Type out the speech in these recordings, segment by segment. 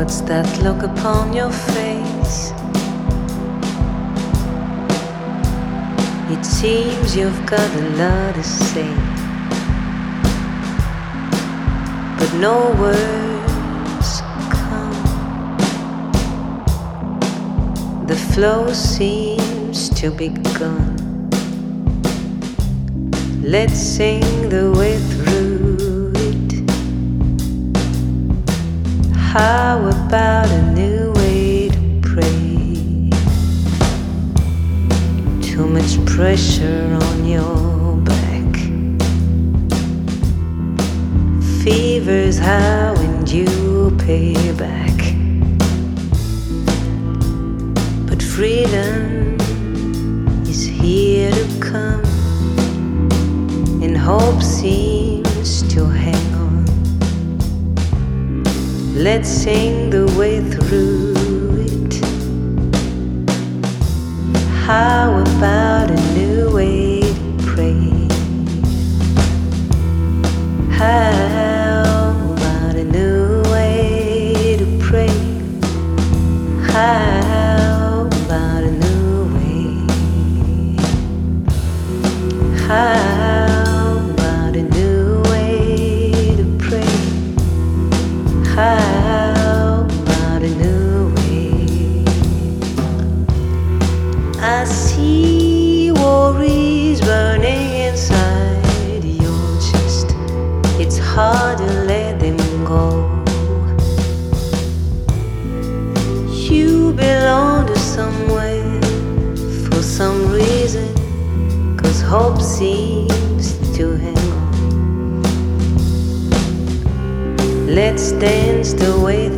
that look upon your face. It seems you've got a lot to say, but no words come. The flow seems to be gone. Let's sing the way through How about a new way to pray? Too much pressure on your back. Fever's how and you pay back. But freedom is here to come, and hope seems to hang. Let's sing the way through it. How about a new way to pray? How about a new way to pray? How about a new way? How Let's dance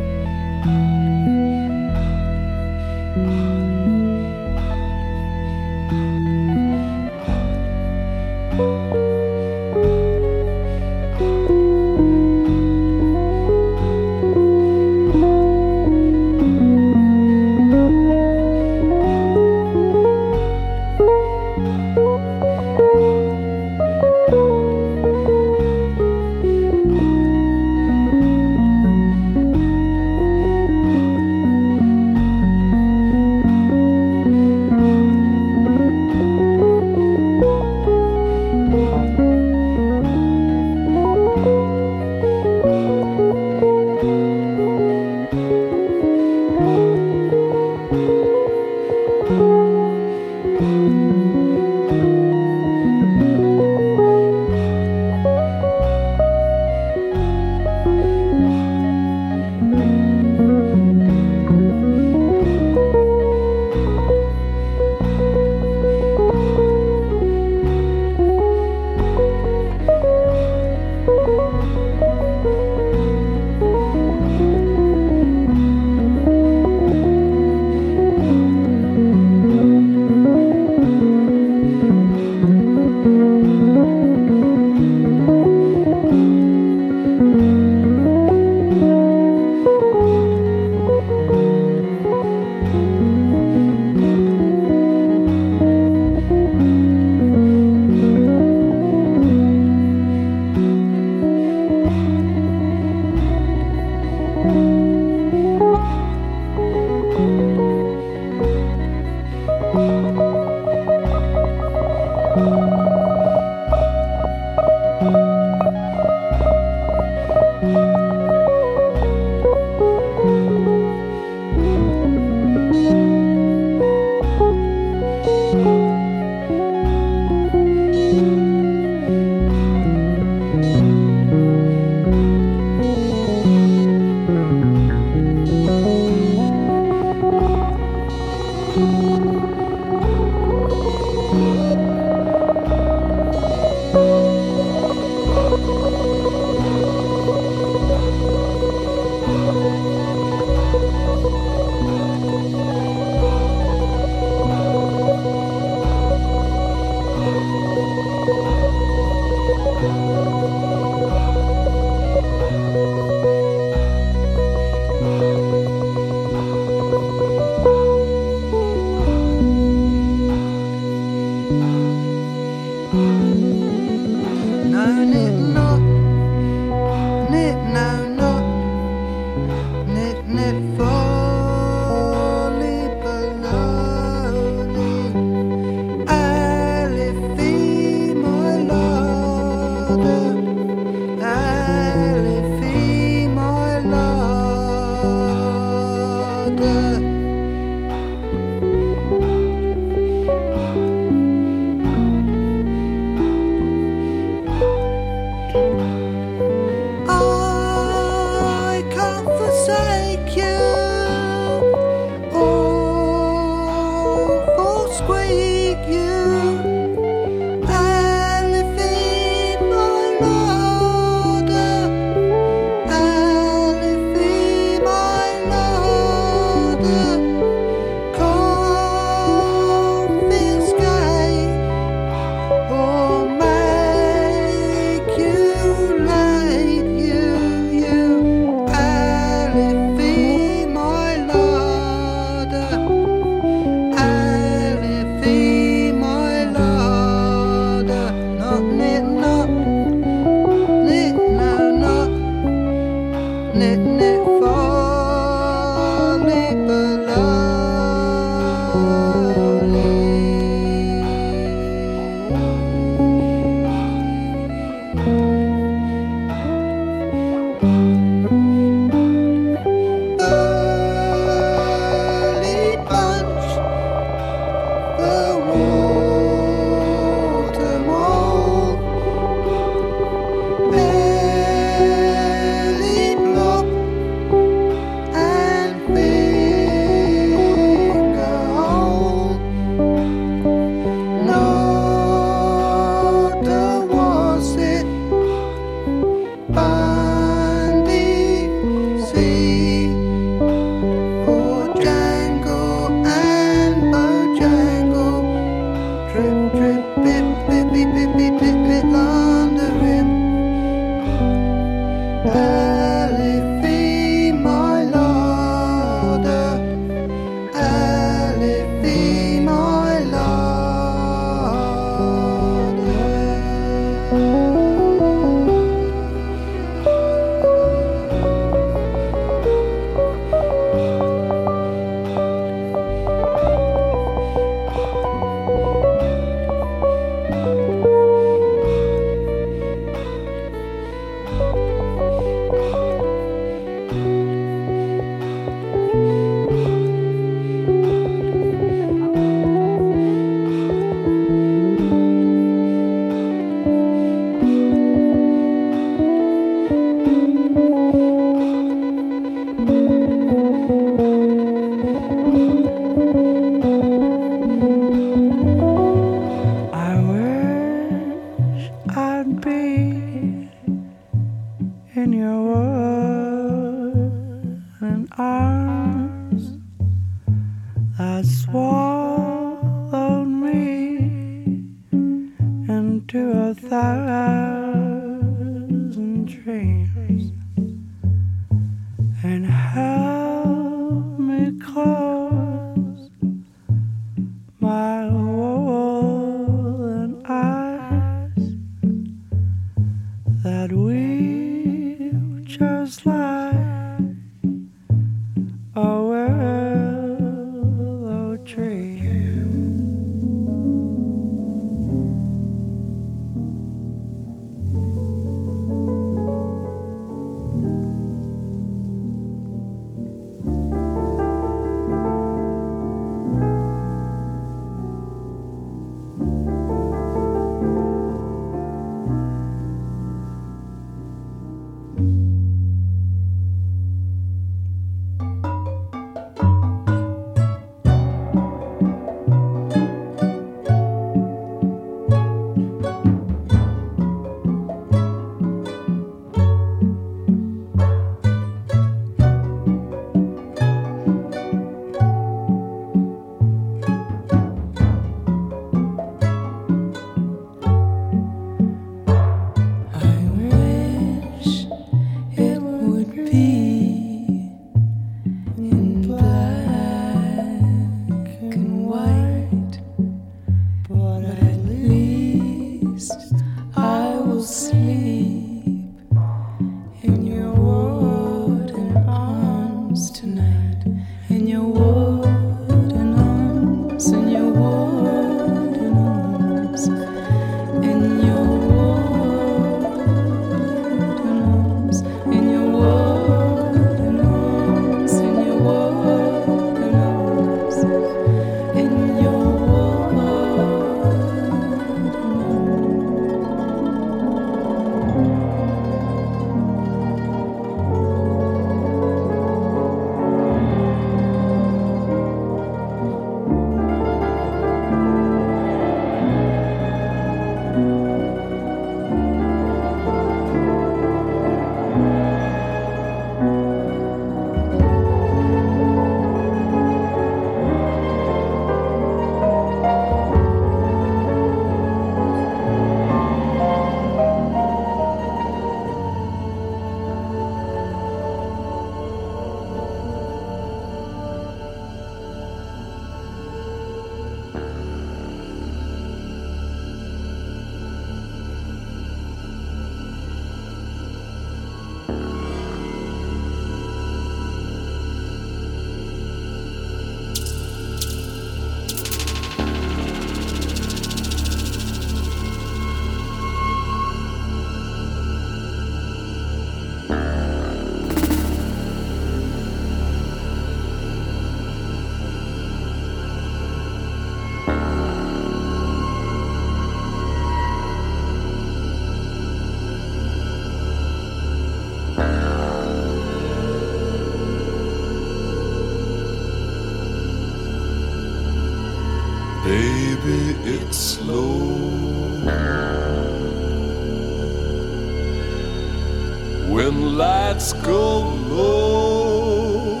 lights go low.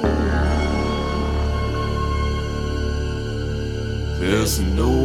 There's no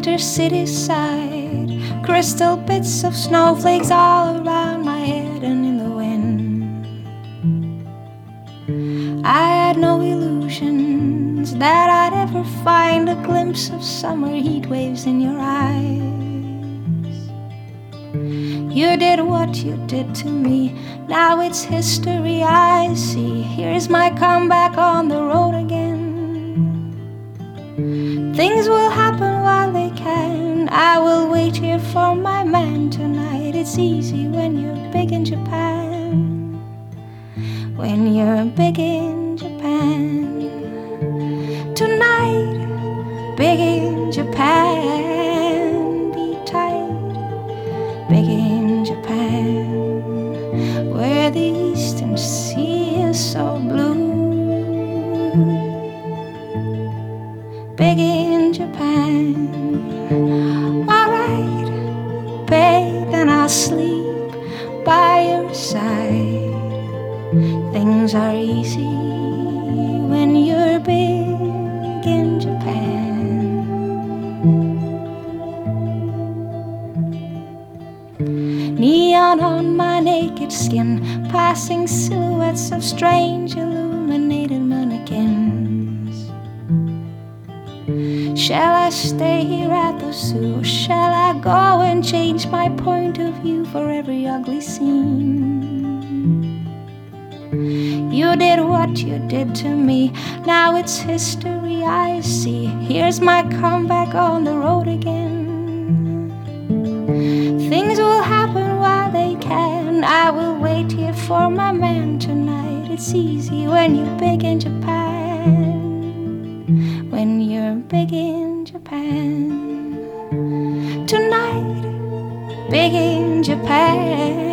Winter city side, crystal bits of snowflakes all around my head and in the wind. I had no illusions that I'd ever find a glimpse of summer heat waves in your eyes. You did what you did to me, now it's history I see. Here's my comeback on the road again. Things will happen. I will wait here for my man tonight. It's easy when you're big in Japan. When you're big in Japan. Tonight, big in Japan. Things are easy when you're big in Japan. Neon on my naked skin, passing silhouettes of strange illuminated mannequins. Shall I stay here at the zoo? Shall I go and change my point of view for every ugly scene? You did what you did to me, now it's history I see. Here's my comeback on the road again. Things will happen while they can. I will wait here for my man tonight. It's easy when you're big in Japan when you're big in Japan. Tonight, big in Japan,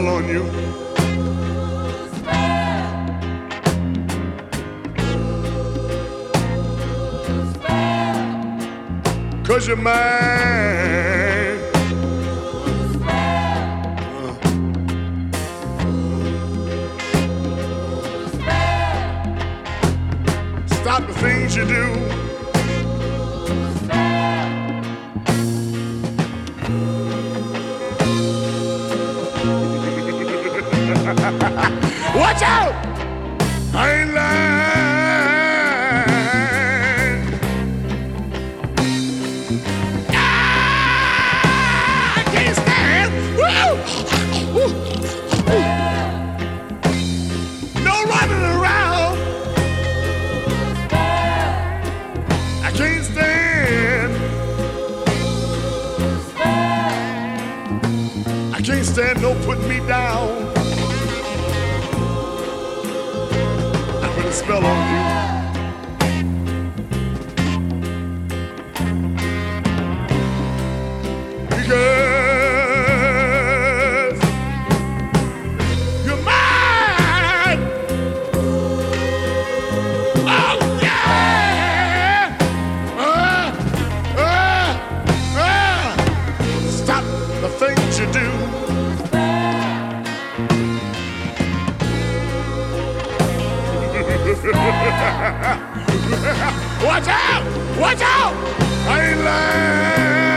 fell on you. stand. I can't stand no putting me down. I put a spell on you. Watch out! Watch out! Island!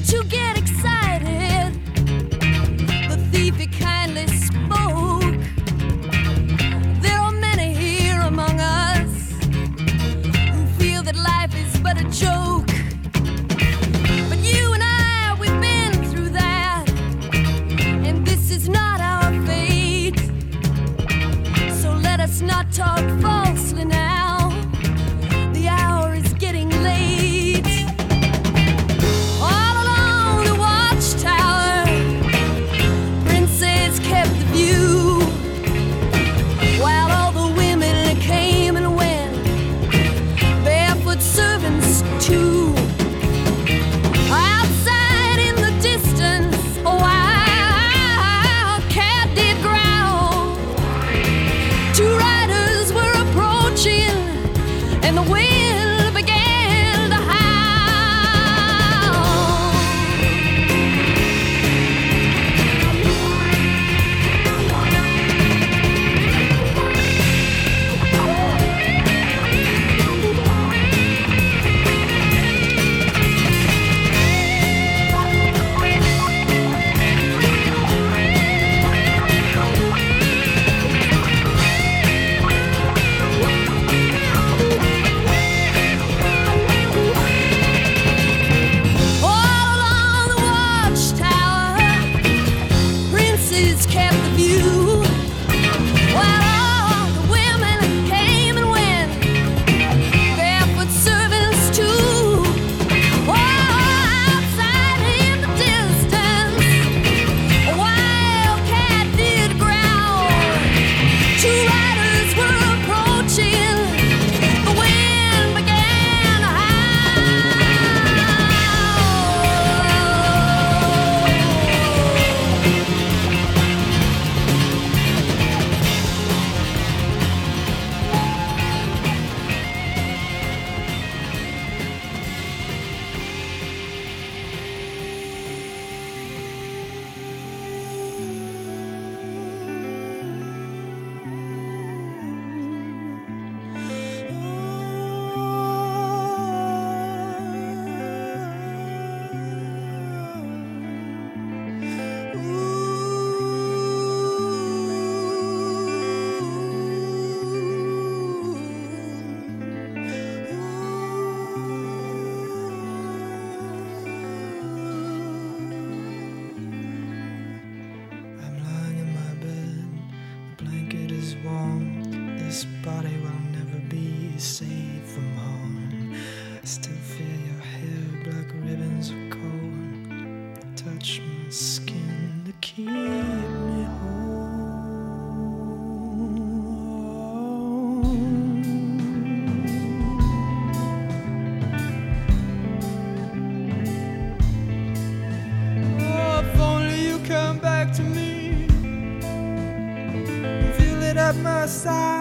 to get side.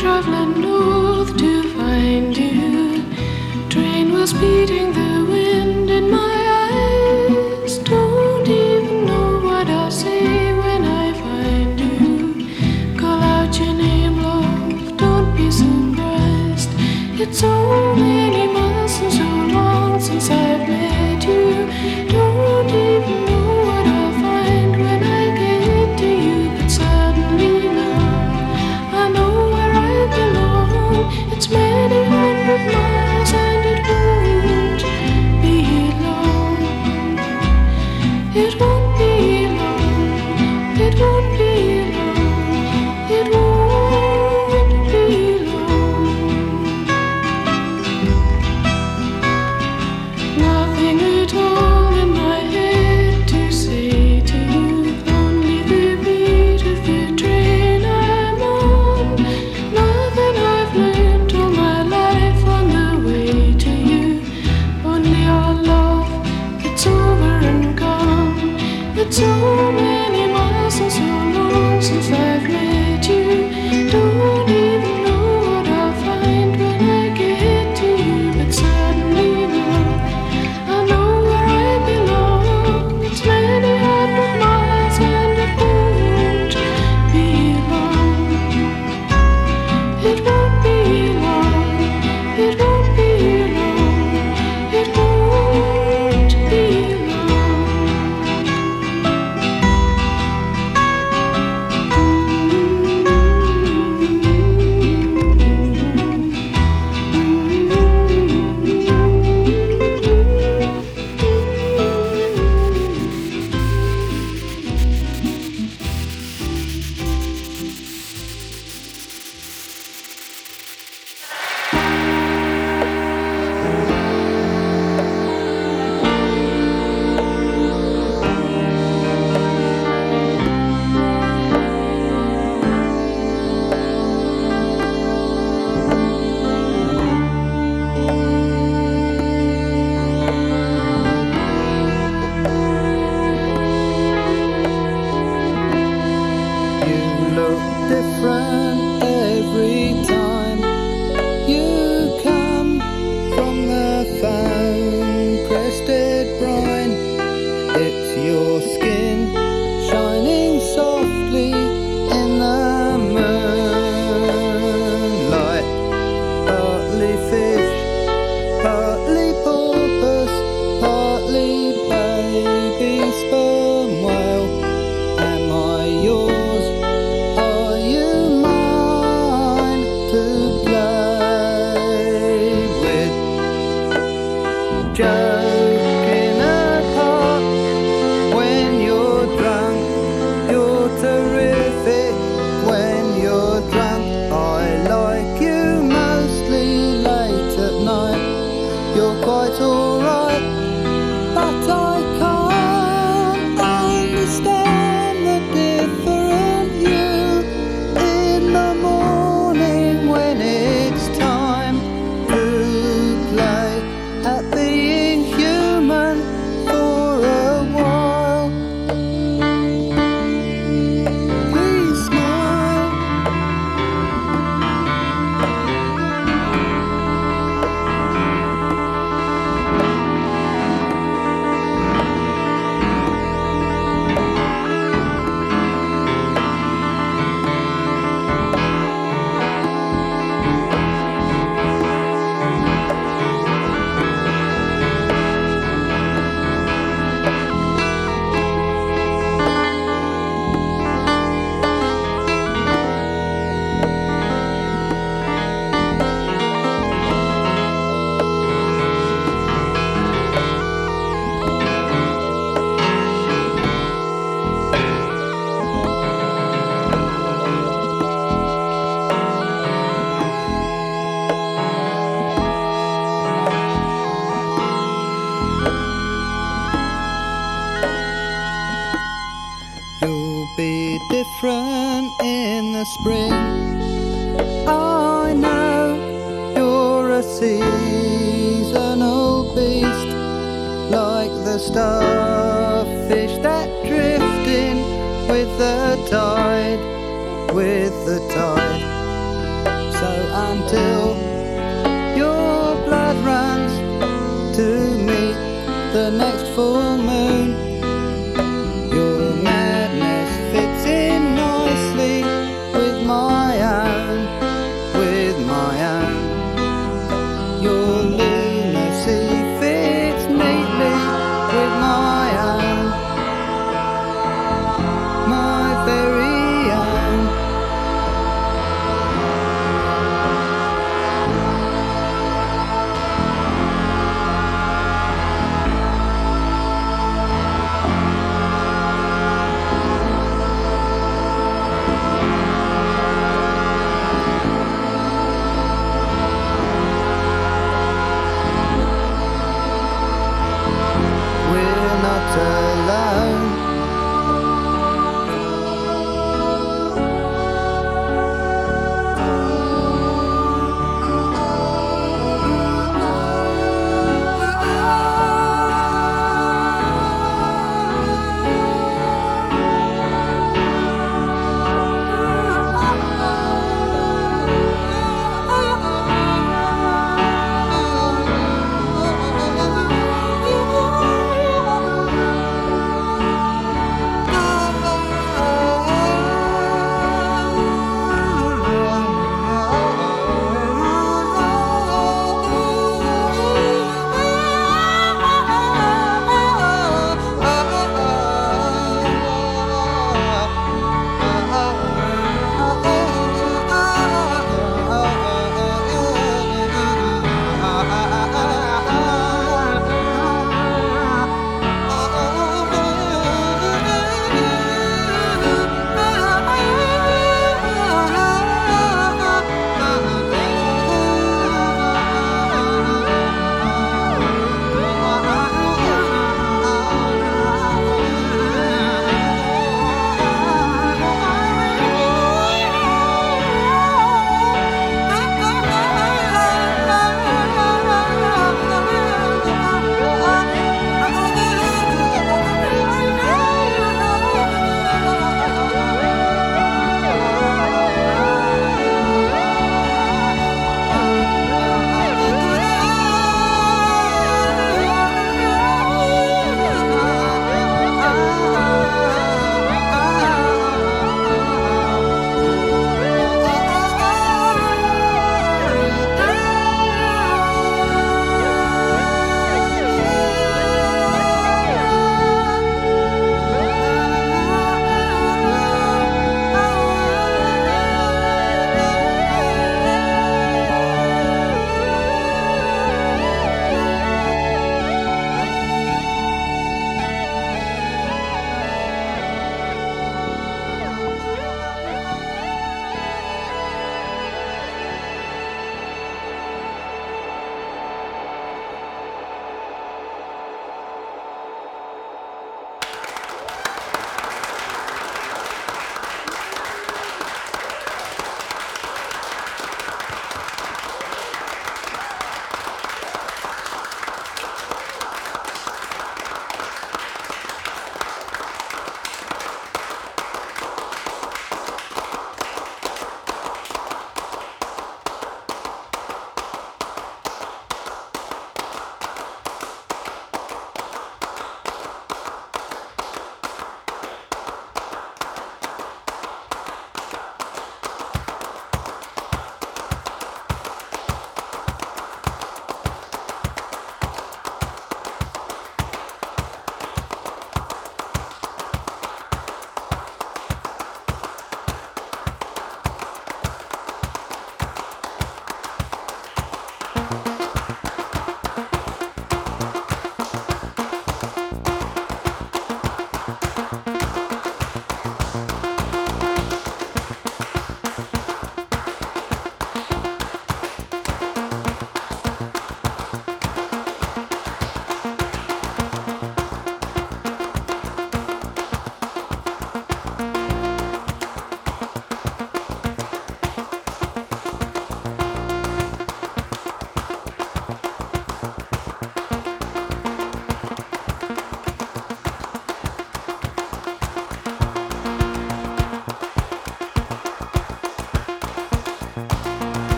traveling north to find you. Train was beating the wind.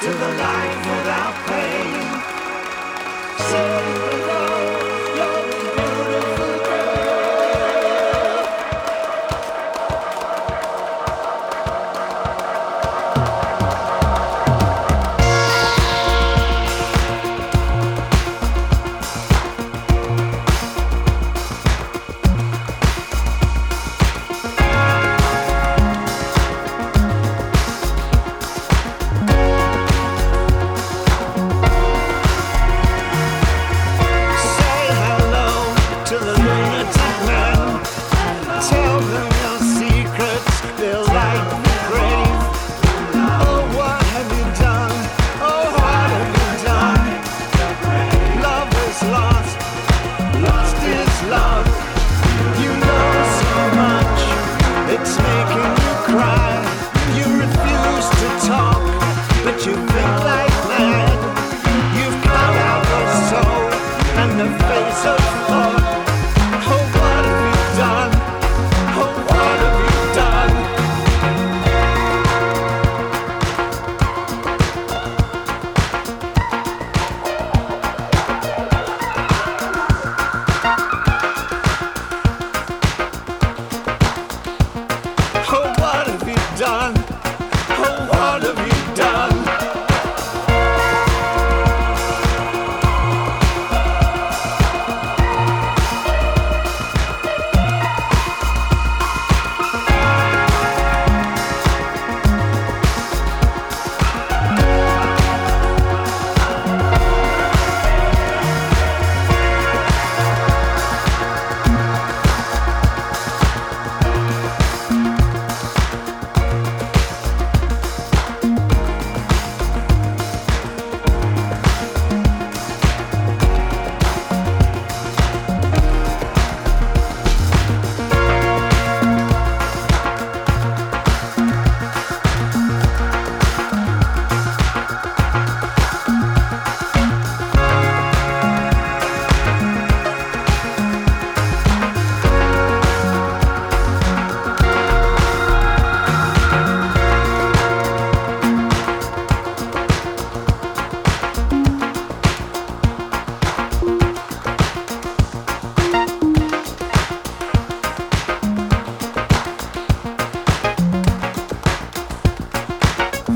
to the life without pain. So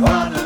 Oh,